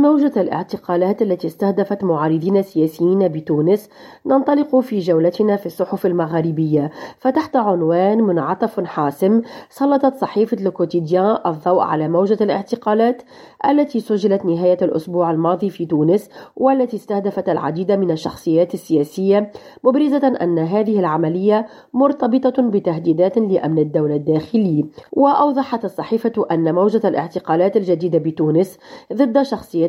موجة الاعتقالات التي استهدفت معارضين سياسيين بتونس ننطلق في جولتنا في الصحف المغاربية. فتحت عنوان منعطف حاسم سلطت صحيفة لوكوتيديان الضوء على موجة الاعتقالات التي سجلت نهاية الأسبوع الماضي في تونس والتي استهدفت العديد من الشخصيات السياسية مبرزة أن هذه العملية مرتبطة بتهديدات لأمن الدولة الداخلي. وأوضحت الصحيفة أن موجة الاعتقالات الجديدة بتونس ضد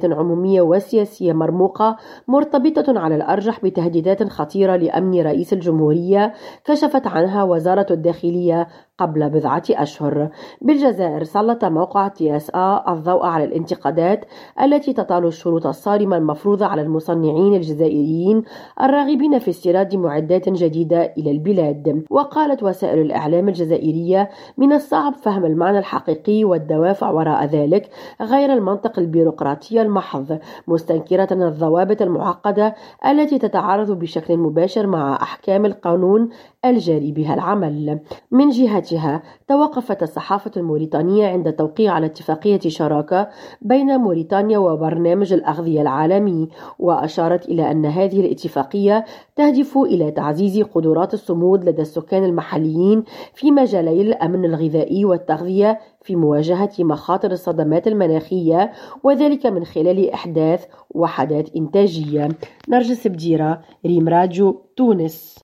عمومية وسياسية مرموقة مرتبطة على الأرجح بتهديدات خطيرة لأمن رئيس الجمهورية كشفت عنها وزارة الداخلية قبل بضعة أشهر. بالجزائر سلط موقع TSA الضوء على الانتقادات التي تطال الشروط الصارمة المفروضة على المصنعين الجزائريين الراغبين في استيراد معدات جديدة إلى البلاد. وقالت وسائل الإعلام الجزائرية من الصعب فهم المعنى الحقيقي والدوافع وراء ذلك غير المنطق البيروقراطي المحض مستنكرة الضوابط المعقدة التي تتعارض بشكل مباشر مع أحكام القانون الجاري بها العمل. من جهتها توقفت الصحافة الموريتانية عند توقيع على اتفاقية شراكة بين موريتانيا وبرنامج الأغذية العالمي وأشارت إلى أن هذه الاتفاقية تهدف إلى تعزيز قدرات الصمود لدى السكان المحليين في مجالي الأمن الغذائي والتغذية في مواجهة مخاطر الصدمات المناخية وذلك من خلال إحداث وحدات إنتاجية. نرجس بديرة ريم راديو تونس.